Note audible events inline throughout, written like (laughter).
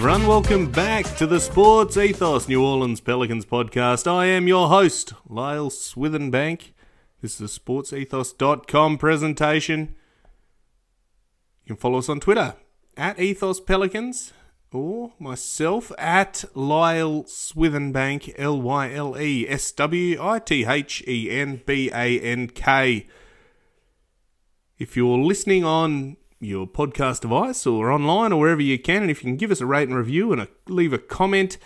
Everyone, welcome back to the Sports Ethos New Orleans Pelicans podcast. I am your host, Lyle Swithenbank. This is a sportsethos.com presentation. You can follow us on Twitter at Ethos Pelicans or myself at Lyle Swithenbank, L Y L E S W I T H E N B A N K. If you're listening on your podcast device or online or wherever you can. And if you can give us a rate and review and a, leave a comment,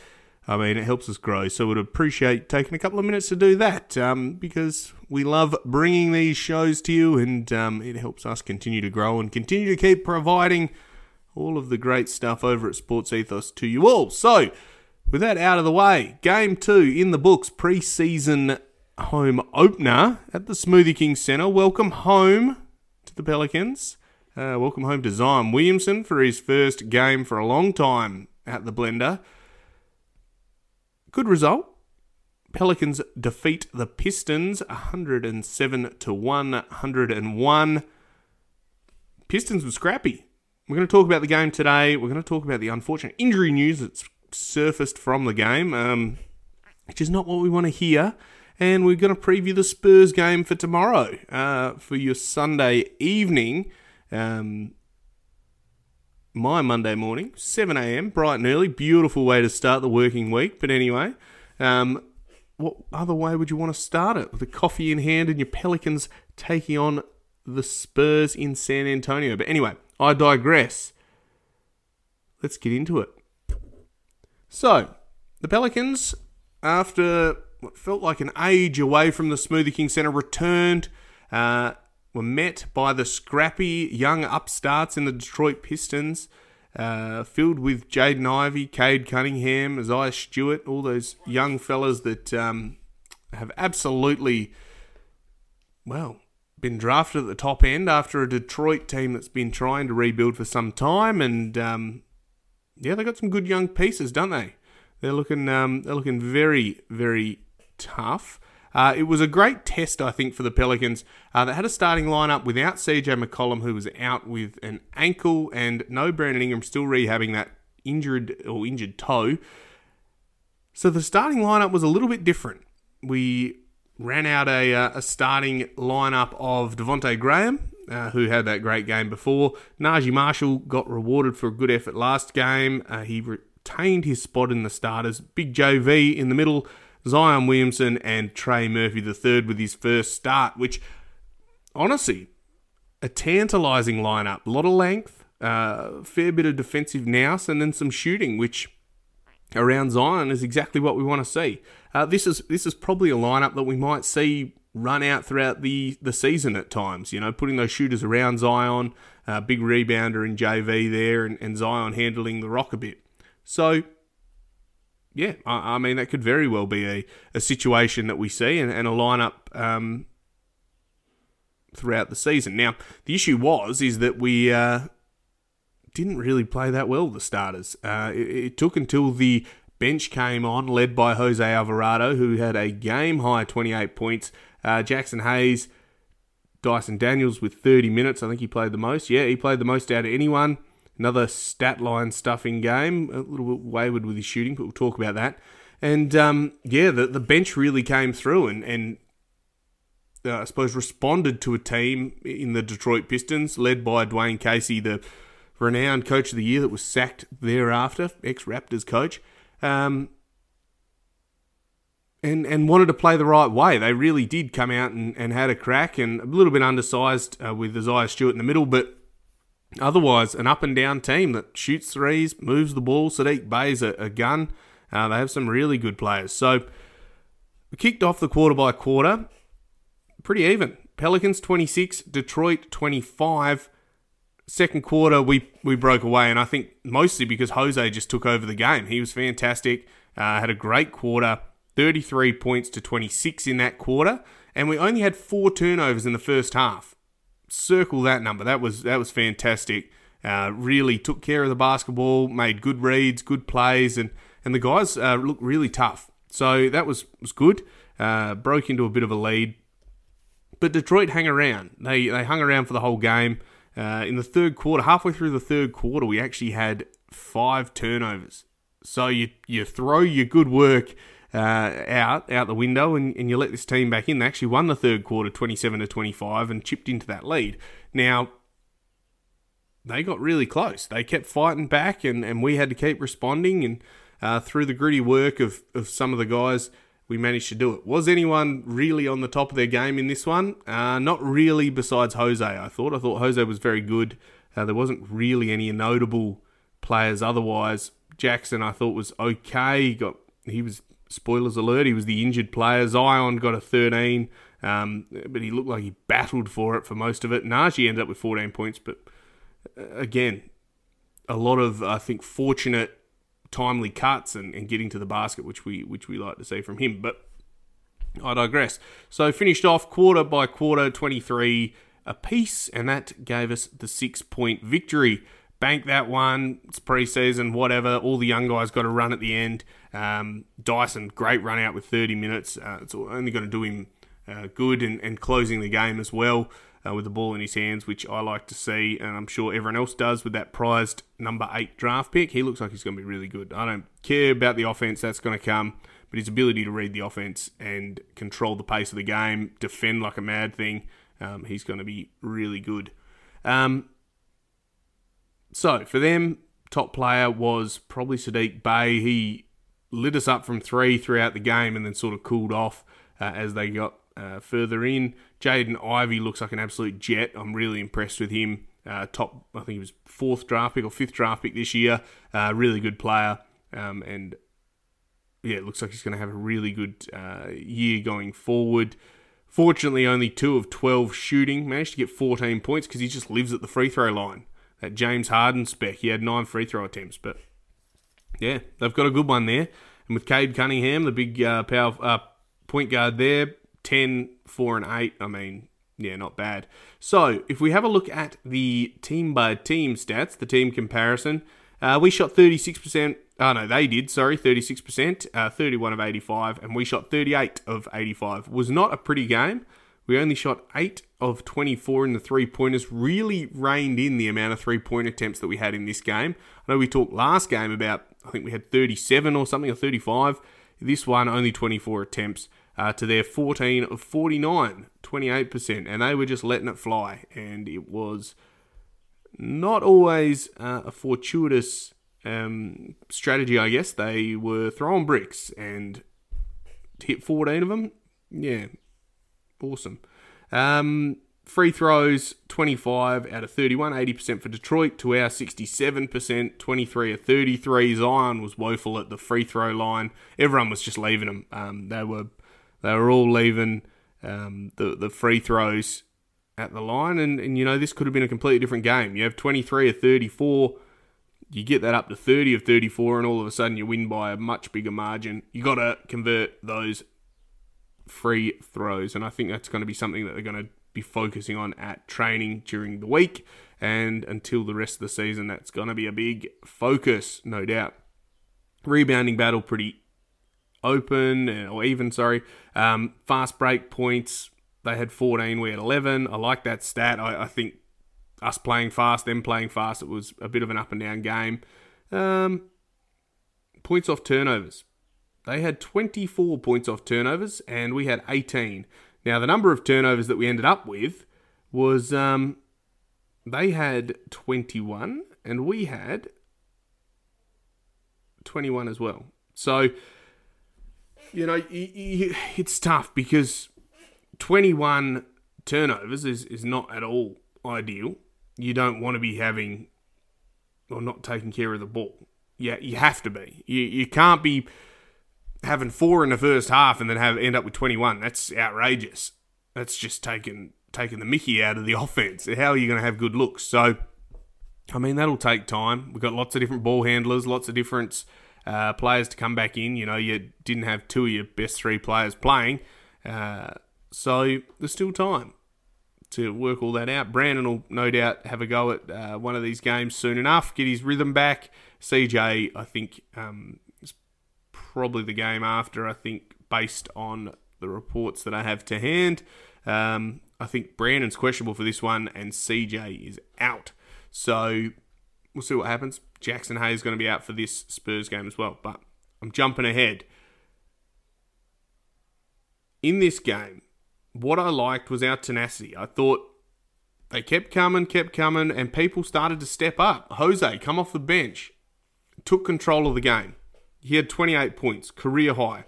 I mean, it helps us grow. So we'd appreciate taking a couple of minutes to do that um, because we love bringing these shows to you and um, it helps us continue to grow and continue to keep providing all of the great stuff over at Sports Ethos to you all. So, with that out of the way, game two in the books, pre season home opener at the Smoothie King Centre. Welcome home to the Pelicans. Uh, welcome home to Zion Williamson for his first game for a long time at the Blender. Good result. Pelicans defeat the Pistons 107 to 101. Pistons were scrappy. We're going to talk about the game today. We're going to talk about the unfortunate injury news that's surfaced from the game, um, which is not what we want to hear. And we're going to preview the Spurs game for tomorrow uh, for your Sunday evening. Um, my Monday morning, 7 a.m., bright and early, beautiful way to start the working week. But anyway, um, what other way would you want to start it? With a coffee in hand and your Pelicans taking on the Spurs in San Antonio. But anyway, I digress. Let's get into it. So, the Pelicans, after what felt like an age away from the Smoothie King Centre, returned. Uh, were met by the scrappy young upstarts in the Detroit Pistons, uh, filled with Jaden Ivey, Cade Cunningham, Isaiah Stewart, all those young fellas that um, have absolutely, well, been drafted at the top end after a Detroit team that's been trying to rebuild for some time, and um, yeah, they got some good young pieces, don't they? They're looking, um, they're looking very, very tough. Uh, it was a great test, I think, for the Pelicans. Uh, they had a starting lineup without CJ McCollum, who was out with an ankle, and no Brandon Ingram still rehabbing that injured or injured toe. So the starting lineup was a little bit different. We ran out a, uh, a starting lineup of Devonte Graham, uh, who had that great game before. Naji Marshall got rewarded for a good effort last game. Uh, he retained his spot in the starters. Big JV in the middle. Zion Williamson and Trey Murphy III with his first start, which honestly, a tantalising lineup. A lot of length, uh, fair bit of defensive nous, and then some shooting, which around Zion is exactly what we want to see. Uh, this is this is probably a lineup that we might see run out throughout the, the season at times. You know, putting those shooters around Zion, uh, big rebounder in JV there, and, and Zion handling the rock a bit. So yeah, I, I, mean that could very well be a, a situation that we see and, and a lineup um, throughout the season. Now the issue was is that we uh, didn't really play that well. The starters. Uh, it, it, took until the bench came on, led by Jose Alvarado, who had a game high 28 points. Uh, Jaxson Hayes, Dyson Daniels with 30 minutes. I think he played the most. Yeah, he played the most out of anyone. Another stat line stuffing game, a little bit wayward with his shooting, but we'll talk about that. And um, yeah, the, the bench really came through and, and uh, I suppose responded to a team in the Detroit Pistons, led by Dwane Casey, the renowned coach of the year that was sacked thereafter, ex Raptors coach. Um, and, and wanted to play the right way. They really did come out and, and had a crack and a little bit undersized uh, with Isaiah Stewart in the middle, but otherwise, an up and down team that shoots threes, moves the ball. Saddiq Bey's a, a gun. Uh, they have some really good players. So we kicked off the quarter by quarter, pretty even. Pelicans 26, Detroit 25. Second quarter, we, we broke away, and I think mostly because Jose just took over the game. He was fantastic, uh, had a great quarter, 33 points to 26 in that quarter, and we only had four turnovers in the first half. Circle that number. That was that was fantastic. Uh, really took care of the basketball, made good reads, good plays, and and the guys uh, looked really tough. So that was was good. Uh, broke into a bit of a lead, but Detroit hung around. They they hung around for the whole game. Uh, in the third quarter, halfway through the third quarter, we actually had five turnovers. So you you throw your good work uh, out out the window and, and you let this team back in. They actually won the third quarter, twenty seven to twenty five, and chipped into that lead. Now they got really close. They kept fighting back, and, and we had to keep responding. And uh, through the gritty work of, of some of the guys, we managed to do it. Was anyone really on the top of their game in this one? Uh, not really, besides Jose, I thought. I thought Jose was very good. Uh, there wasn't really any notable players otherwise. Jaxson, I thought, was okay. He, got, he was, spoilers alert, he was the injured player. Zion got a 13, um, but he looked like he battled for it for most of it. Naji ended up with 14 points, but uh, again, a lot of, I think, fortunate timely cuts and, and getting to the basket, which we which we like to see from him. But I digress. So finished off quarter by quarter, 23 apiece, and that gave us the six point victory. Bank that one. It's preseason, whatever. All the young guys got a run at the end. Um, Dyson, great run out with 30 minutes. Uh, it's only going to do him uh, good and, and closing the game as well uh, with the ball in his hands, which I like to see, and I'm sure everyone else does with that prized number eight draft pick. He looks like he's going to be really good. I don't care about the offense that's going to come, but his ability to read the offense and control the pace of the game, defend like a mad thing, um, he's going to be really good. Um, so for them, top player was probably Saddiq Bey. He lit us up from three throughout the game and then sort of cooled off uh, as they got uh, further in. Jaden Ivey looks like an absolute jet. I'm really impressed with him. Uh, top, I think he was fourth draft pick or fifth draft pick this year. Uh, really good player. Um, and yeah, it looks like he's going to have a really good uh, year going forward. Fortunately, only two of 12 shooting. Managed to get 14 points because he just lives at the free throw line. That James Harden spec, he had nine free throw attempts. But yeah, they've got a good one there. And with Cade Cunningham, the big uh, power uh, point guard there, 10, 4, and 8. I mean, yeah, not bad. So, if we have a look at the team by team stats, the team comparison, uh, we shot 36%. Oh, no, they did, sorry, 36%, uh, 31 of 85, and we shot 38 of 85. Was not a pretty game. We only shot 8 of 24 in the three pointers, really reined in the amount of three point attempts that we had in this game. I know we talked last game about, I think we had 37 or something, or 35. This one, only 24 attempts uh, to their 14 of 49, 28%, and they were just letting it fly. And it was not always uh, a fortuitous um, strategy, I guess. They were throwing bricks and hit 14 of them. Yeah, awesome. Um, free throws 25 out of 31, 80% for Detroit to our 67%, 23 of 33. Zion was woeful at the free throw line. Everyone was just leaving them. Um, they were they were all leaving um, the the free throws at the line, and, and you know this could have been a completely different game. You have 23 or 34, you get that up to 30 of 34, and all of a sudden you win by a much bigger margin. You got to convert those free throws, and I think that's going to be something that they're going to be focusing on at training during the week and until the rest of the season. That's going to be a big focus, no doubt. Rebounding battle pretty open or even, sorry. Um, fast break points, they had 14, we had 11. I like that stat. I, I, think us playing fast, them playing fast, it was a bit of an up and down game. Um, points off turnovers. They had 24 points off turnovers, and we had 18. Now, the number of turnovers that we ended up with was um, they had 21, and we had 21 as well. So you know, it's tough because 21 turnovers is, is not at all ideal. you don't want to be having or not taking care of the ball. Yeah, you have to be. You you can't be having four in the first half and then have end up with 21. That's outrageous. That's just taking taking the Mickey out of the (laughs) offense. How are you going to have good looks? So, I mean, that'll take time. We've got lots of different ball handlers, lots of different uh, players to come back in. You know, you didn't have two of your best three players playing. Uh, so, there's still time to work all that out. Brandon will no doubt have a go at uh, one of these games soon enough, get his rhythm back. CJ, I think, um, probably the game after, I think, based on the reports that I have to hand. Um, I think Brandon's questionable for this one, and CJ is out. So we'll see what happens. Jaxson Hayes is going to be out for this Spurs game as well. But I'm jumping ahead. In this game, what I liked was our tenacity. I thought they kept coming, kept coming, and people started to step up. Jose, come off the bench, took control of the game. He had 28 points, career high.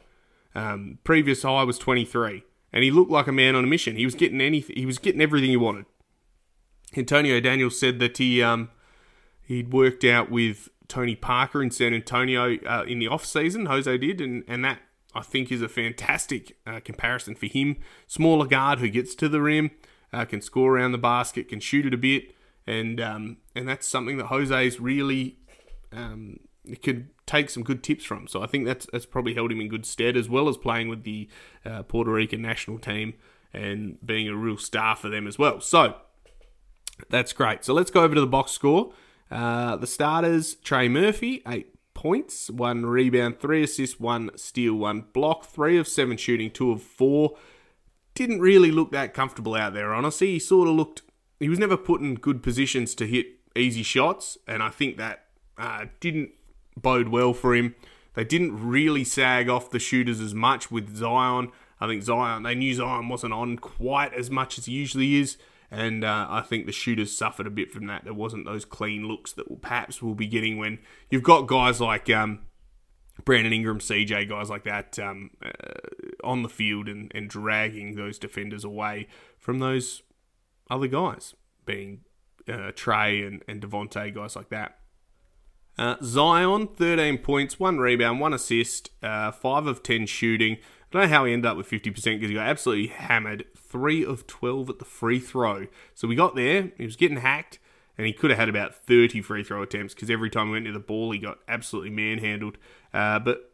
Um, previous high was 23, and he looked like a man on a mission. He was getting anything. He was getting everything he wanted. Antonio Daniels said that he um, he'd worked out with Tony Parker in San Antonio uh, in the off season. Jose did, and and that I think is a fantastic uh, comparison for him. Smaller guard who gets to the rim, uh, can score around the basket, can shoot it a bit, and um, and that's something that Jose's really um, could take some good tips from. So I think that's that's probably held him in good stead, as well as playing with the uh, Puerto Rican national team and being a real star for them as well. So that's great. So let's go over to the box score. Uh, the starters: Trey Murphy, eight points, one rebound, three assists, one steal, one block, three of seven shooting, two of four. Didn't really look that comfortable out there, honestly. He sort of looked. He was never put in good positions to hit easy shots, and I think that uh, didn't bode well for him. They didn't really sag off the shooters as much with Zion. I think Zion, they knew Zion wasn't on quite as much as he usually is. And uh, I think the shooters suffered a bit from that. There wasn't those clean looks that we'll, perhaps we'll be getting when you've got guys like um, Brandon Ingram, CJ, guys like that um, uh, on the field and, and dragging those defenders away from those other guys, being uh, Trey and, and Devonte, guys like that. Uh, Zion, 13 points, 1 rebound, 1 assist, uh, 5 of 10 shooting. I don't know how he ended up with 50% because he got absolutely hammered. 3 of 12 at the free throw. So we got there, he was getting hacked, and he could have had about 30 free throw attempts because every time he went near the ball, he got absolutely manhandled. Uh, but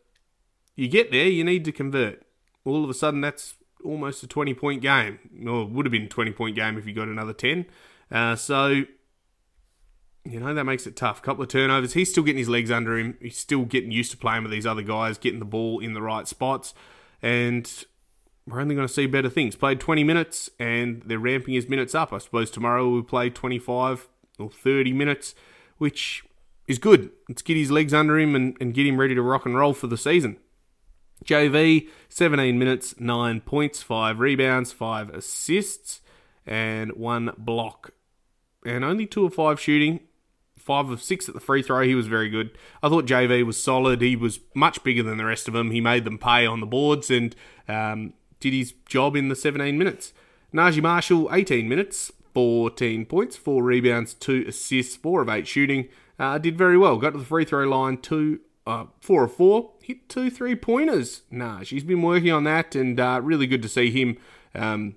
you get there, you need to convert. All of a sudden, that's almost a 20 point game. Or would have been a 20 point game if you got another 10. Uh, so you know, that makes it tough. Couple of turnovers. He's still getting his legs under him. He's still getting used to playing with these other guys, getting the ball in the right spots. And we're only going to see better things. Played 20 minutes and they're ramping his minutes up. I suppose tomorrow we'll play 25 or 30 minutes, which is good. Let's get his legs under him and, and get him ready to rock and roll for the season. JV, 17 minutes, 9 points, 5 rebounds, 5 assists, and 1 block. And only 2 of 5 shooting five of six at the free throw. He was very good. I thought JV was solid. He was much bigger than the rest of them. He made them pay on the boards and um, did his job in the 17 minutes. Naji Marshall, 18 minutes, 14 points, 4 rebounds, 2 assists, 4 of 8 shooting. Uh, did very well. Got to the free throw line, two, uh, 4 of 4. Hit two three pointers. Naji's been working on that and uh, really good to see him um,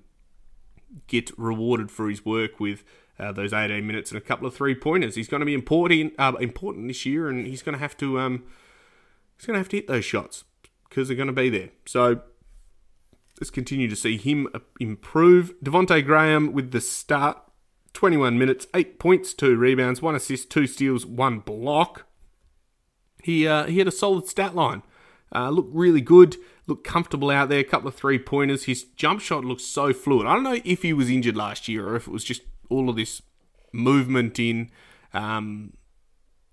get rewarded for his work with uh, those 18 minutes and a couple of three pointers. He's going to be important uh, important this year, and he's going to have to um, he's going to have to hit those shots because they're going to be there. So let's continue to see him improve. Devonte Graham with the start, 21 minutes, eight points, two rebounds, one assist, two steals, one block. He uh, he had a solid stat line. Uh, looked really good, looked comfortable out there. A couple of three pointers. His jump shot looks so fluid. I don't know if he was injured last year or if it was just all of this movement in, um,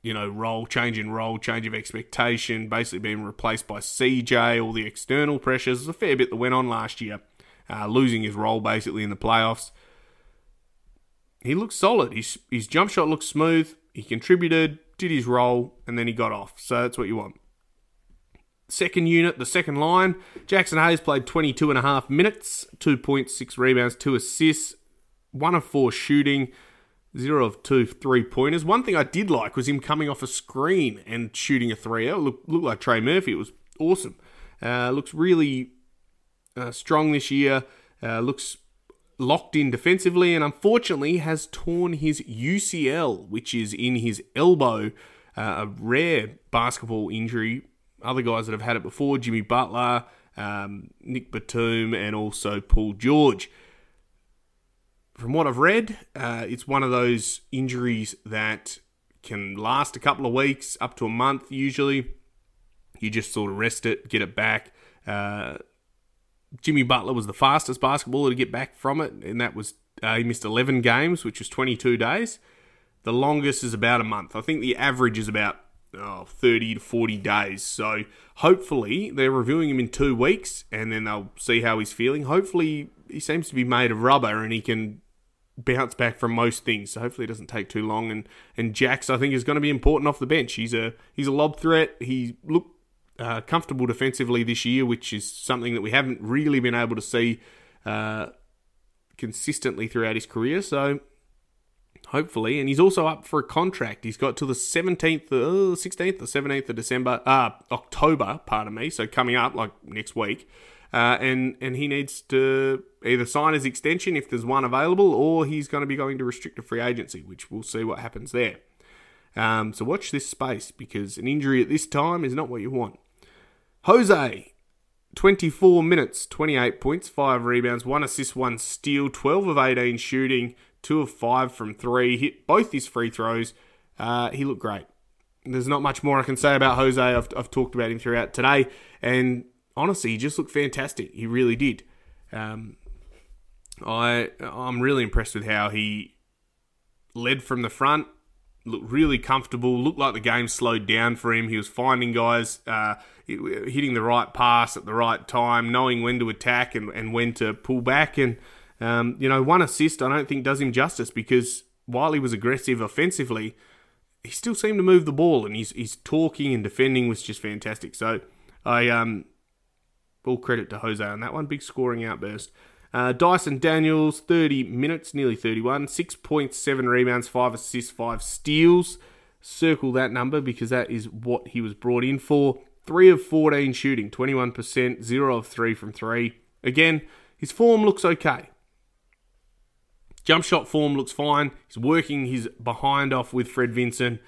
you know, role, change in role, change of expectation, basically being replaced by CJ, all the external pressures. There's a fair bit that went on last year, uh, losing his role basically in the playoffs. He looks solid. His, his jump shot looks smooth. He contributed, did his role, and then he got off. So that's what you want. Second unit, the second line. Jaxson Hayes played 22 and a half minutes, 2.6 rebounds, two assists, one of four shooting, Zero of two three pointers. One thing I did like was him coming off a screen and shooting a three out. Looked, looked like Trey Murphy. It was awesome. Uh, looks really uh, strong this year. Uh, looks locked in defensively, and unfortunately has torn his UCL, which is in his elbow. Uh, a rare basketball injury. Other guys that have had it before, Jimmy Butler, um, Nick Batum, and also Paul George from what I've read, uh, it's one of those injuries that can last a couple of weeks, up to a month usually. You just sort of rest it, get it back. Uh, Jimmy Butler was the fastest basketballer to get back from it, and that was uh, he missed 11 games, which was 22 days. The longest is about a month. I think the average is about oh, 30 to 40 days. So hopefully they're reviewing him in two weeks, and then they'll see how he's feeling. Hopefully he seems to be made of rubber, and he can bounce back from most things. So hopefully it doesn't take too long. And and Jax I think is going to be important off the bench. He's a he's a lob threat. He looked uh, comfortable defensively this year, which is something that we haven't really been able to see uh, consistently throughout his career. So hopefully, and he's also up for a contract. He's got till the seventeenth, uh, sixteenth, or seventeenth of December, uh, October. Pardon me. So coming up like next week. Uh, and and he needs to either sign his extension if there's one available, or he's going to be going to restricted free agency, which we'll see what happens there. Um, so watch this space because an injury at this time is not what you want. Jose, 24 minutes, 28 points, 5 rebounds, 1 assist, 1 steal, 12 of 18 shooting, 2 of 5 from 3, hit both his free throws. Uh, he looked great. There's not much more I can say about Jose. I've, I've talked about him throughout today, and honestly, he just looked fantastic. He really did. Um, I I'm really impressed with how he led from the front. Looked really comfortable. Looked like the game slowed down for him. He was finding guys, uh, hitting the right pass at the right time, knowing when to attack and, and when to pull back. And um, you know, one assist I don't think does him justice because while he was aggressive offensively, he still seemed to move the ball, and his his talking and defending was just fantastic. So I um all credit to Jose on that one. Big scoring outburst. Uh, Dyson Daniels, 30 minutes, nearly 31, 6.7 rebounds, 5 assists, 5 steals. Circle that number because that is what he was brought in for. 3 of 14 shooting, 21%, 0 of 3 from 3. Again, his form looks okay. Jump shot form looks fine. He's working his behind off with Fred Vinson.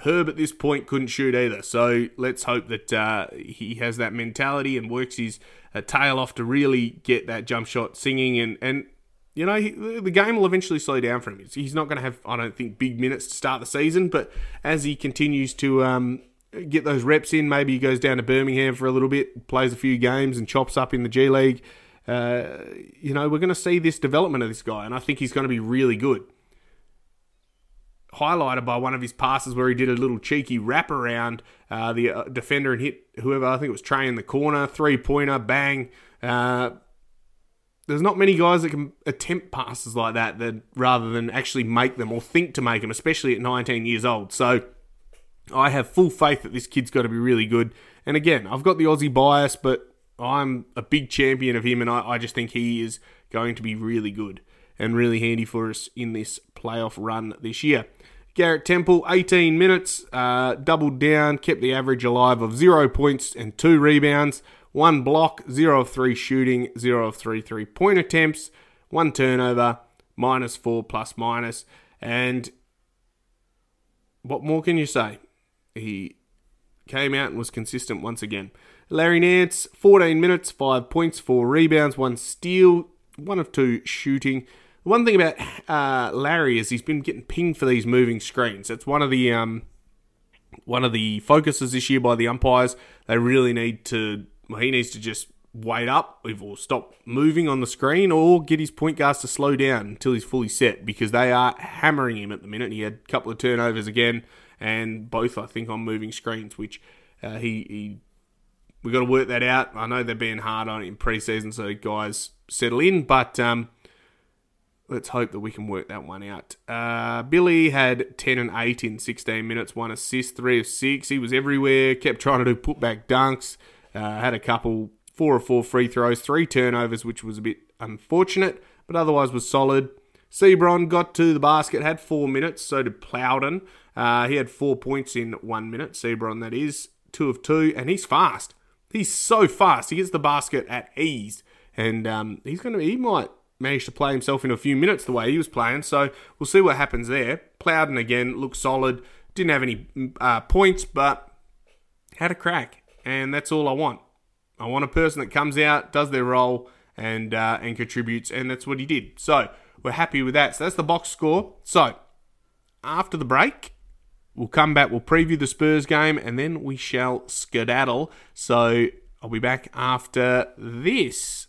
Herb at this point couldn't shoot either, so let's hope that uh, he has that mentality and works his uh, tail off to really get that jump shot singing. And, and you know, he, the game will eventually slow down for him. He's not going to have, I don't think, big minutes to start the season, but as he continues to um, get those reps in, maybe he goes down to Birmingham for a little bit, plays a few games, and chops up in the G League. Uh, you know, we're going to see this development of this guy, and I think he's going to be really good highlighted by one of his passes where he did a little cheeky wrap around uh, the uh, defender and hit whoever I think it was Trey in the corner, three pointer, bang. Uh, there's not many guys that can attempt passes like that, that rather than actually make them or think to make them, especially at 19 years old. So I have full faith that this kid's got to be really good. And again, I've got the Aussie bias, but I'm a big champion of him, and I, I just think he is going to be really good and really handy for us in this playoff run this year. Garrett Temple, 18 minutes, uh, doubled down, kept the average alive of zero points and two rebounds, one block, zero of three shooting, zero of three three point attempts, one turnover, minus four plus minus. And what more can you say? He came out and was consistent once again. Larry Nance, 14 minutes, 5 points, 4 rebounds, 1 steal, 1 of 2 shooting, one thing about uh, Larry is he's been getting pinged for these moving screens. That's one of the um, one of the focuses this year by the umpires. They really need to. Well, he needs to just wait up or stop moving on the screen or get his point guards to slow down until he's fully set because they are hammering him at the minute. He had a couple of turnovers again and both I think on moving screens, which uh, he, he we got to work that out. I know they're being hard on it in preseason, so guys settle in, but um, let's hope that we can work that one out. Uh, Billy had 10 and 8 in 16 minutes, one assist, three of six. He was everywhere, kept trying to do putback dunks, uh, had a couple, four or four free throws, three turnovers, which was a bit unfortunate, but otherwise was solid. Seabron got to the basket, had four minutes, so did Plowden. Uh, he had four points in one minute, Seabron that is, two of two, and he's fast. He's so fast. He gets the basket at ease, and um, he's going to. He might manage to play himself in a few minutes the way he was playing. So we'll see what happens there. Plowden again looked solid. Didn't have any uh, points, but had a crack, and that's all I want. I want a person that comes out, does their role, and uh, and contributes, and that's what he did. So we're happy with that. So that's the box score. So after the break, we'll come back, we'll preview the Spurs game, and then we shall skedaddle. So I'll be back after this.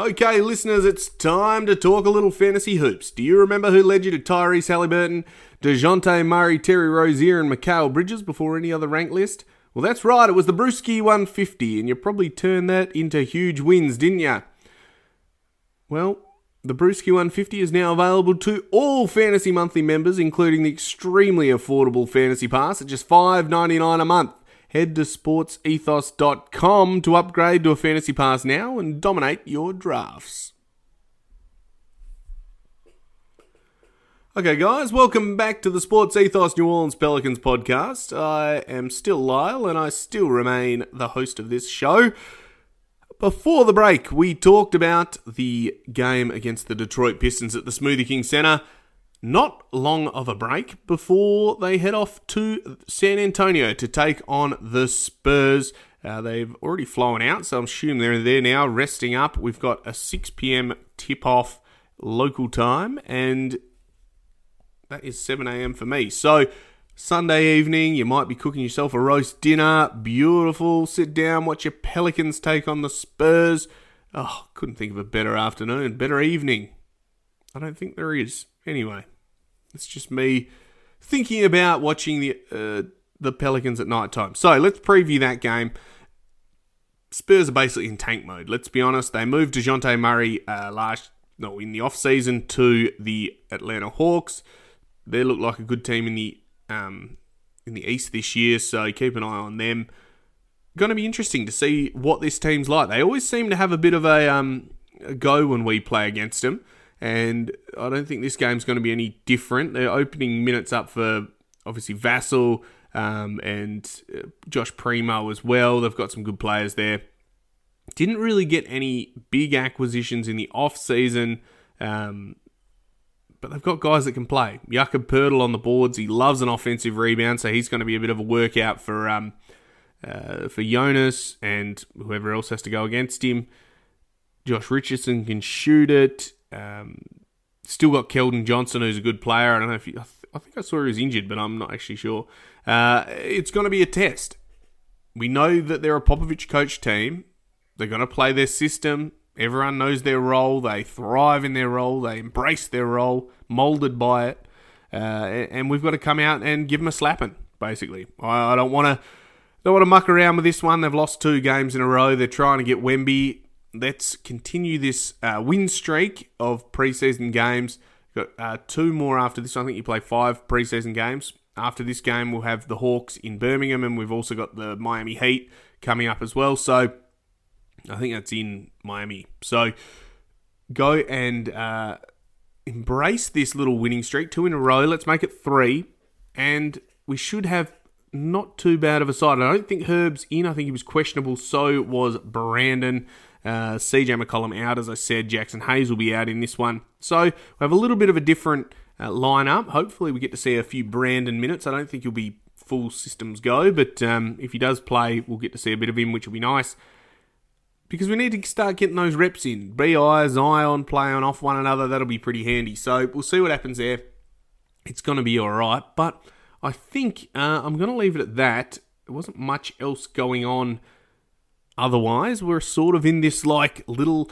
Okay, listeners, it's time to talk a little fantasy hoops. Do you remember who led you to Tyrese Halliburton, DeJounte Murray, Terry Rozier, and Mikal Bridges before any other rank list? Well, that's right, it was the Brewski 150, and you probably turned that into huge wins, didn't you? Well, the Brewski 150 is now available to all Fantasy Monthly members, including the extremely affordable Fantasy Pass at just $5.99 a month. Head to sportsethos.com to upgrade to a Fantasy Pass now and dominate your drafts. Okay, guys, welcome back to the Sports Ethos New Orleans Pelicans podcast. I am still Lyle and I still remain the host of this show. Before the break, we talked about the game against the Detroit Pistons at the Smoothie King Center not long of a break before they head off to San Antonio to take on the Spurs. Uh, they've already flown out, so I'm assuming they're there now, resting up. We've got a 6 p.m. tip off local time, and that is 7 a.m. for me. So, Sunday evening, you might be cooking yourself a roast dinner. Beautiful. Sit down, watch your Pelicans take on the Spurs. Oh, couldn't think of a better afternoon, better evening. I don't think there is. Anyway, it's just me thinking about watching the uh, the Pelicans at night time. So let's preview that game. Spurs are basically in tank mode. Let's be honest. They moved Dejounte Murray uh, last no in the off season to the Atlanta Hawks. They look like a good team in the um, in the East this year, so keep an eye on them. Going to be interesting to see what this team's like. They always seem to have a bit of a, um, a go when we play against them and I don't think this game's going to be any different. They're opening minutes up for obviously Vassell um, and uh, Josh Primo as well. They've got some good players there. Didn't really get any big acquisitions in the off season, um, but they've got guys that can play. Jakob Poeltl on the boards. He loves an offensive rebound, so he's going to be a bit of a workout for um, uh, for Jonas and whoever else has to go against him. Josh Richardson can shoot it. Um, still got Keldon Johnson, who's a good player. I don't know if you, I, th- I think I saw he was injured, but I'm not actually sure. Uh, it's going to be a test. We know that they're a Popovich coach team. They're going to play their system. Everyone knows their role. They thrive in their role. They embrace their role, molded by it. Uh, and we've got to come out and give them a slapping. Basically, I, I don't want to don't want to muck around with this one. They've lost two games in a row. They're trying to get Wemby let's continue this uh, win streak of preseason games. Got uh, two more after this. I think you play five preseason games. After this game, we'll have the Hawks in Birmingham, and we've also got the Miami Heat coming up as well. So I think that's in Miami. So go and uh, embrace this little winning streak. Two in a row. Let's make it three. And we should have not too bad of a side. I don't think Herb's in. I think he was questionable. So was Brandon. Uh, CJ McCollum out, as I said. Jaxson Hayes will be out in this one. So we have a little bit of a different uh, lineup. Hopefully, we get to see a few Brandon minutes. I don't think he'll be full systems go, but um, if he does play, we'll get to see a bit of him, which will be nice. Because we need to start getting those reps in. BI, Zion playing off one another. That'll be pretty handy. So we'll see what happens there. It's going to be all right, but I think uh, I'm going to leave it at that there wasn't much else going on otherwise. We're sort of in this like little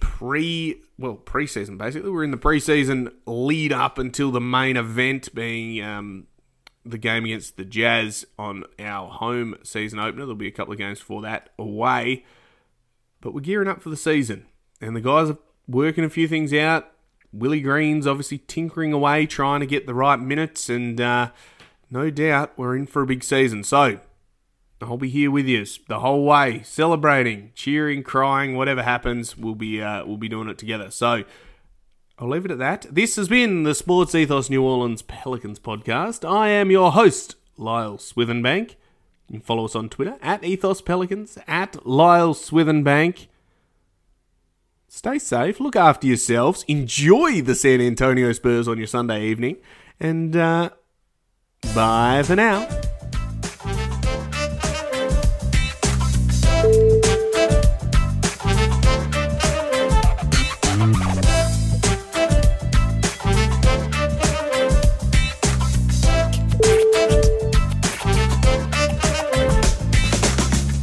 pre well preseason basically. We're in the preseason lead up until the main event being um, the game against the Jazz on our home season opener. There'll be a couple of games before that away, but we're gearing up for the season, and the guys are working a few things out. Willie Green's obviously tinkering away, trying to get the right minutes, and uh, no doubt we're in for a big season. So I'll be here with you the whole way, celebrating, cheering, crying, whatever happens. We'll be uh, we'll be doing it together. So I'll leave it at that. This has been the Sports Ethos New Orleans Pelicans podcast. I am your host, Lyle Swithenbank. You can follow us on Twitter at Ethos Pelicans at Lyle Swithenbank. Stay safe, look after yourselves, enjoy the San Antonio Spurs on your Sunday evening, and uh, bye for now.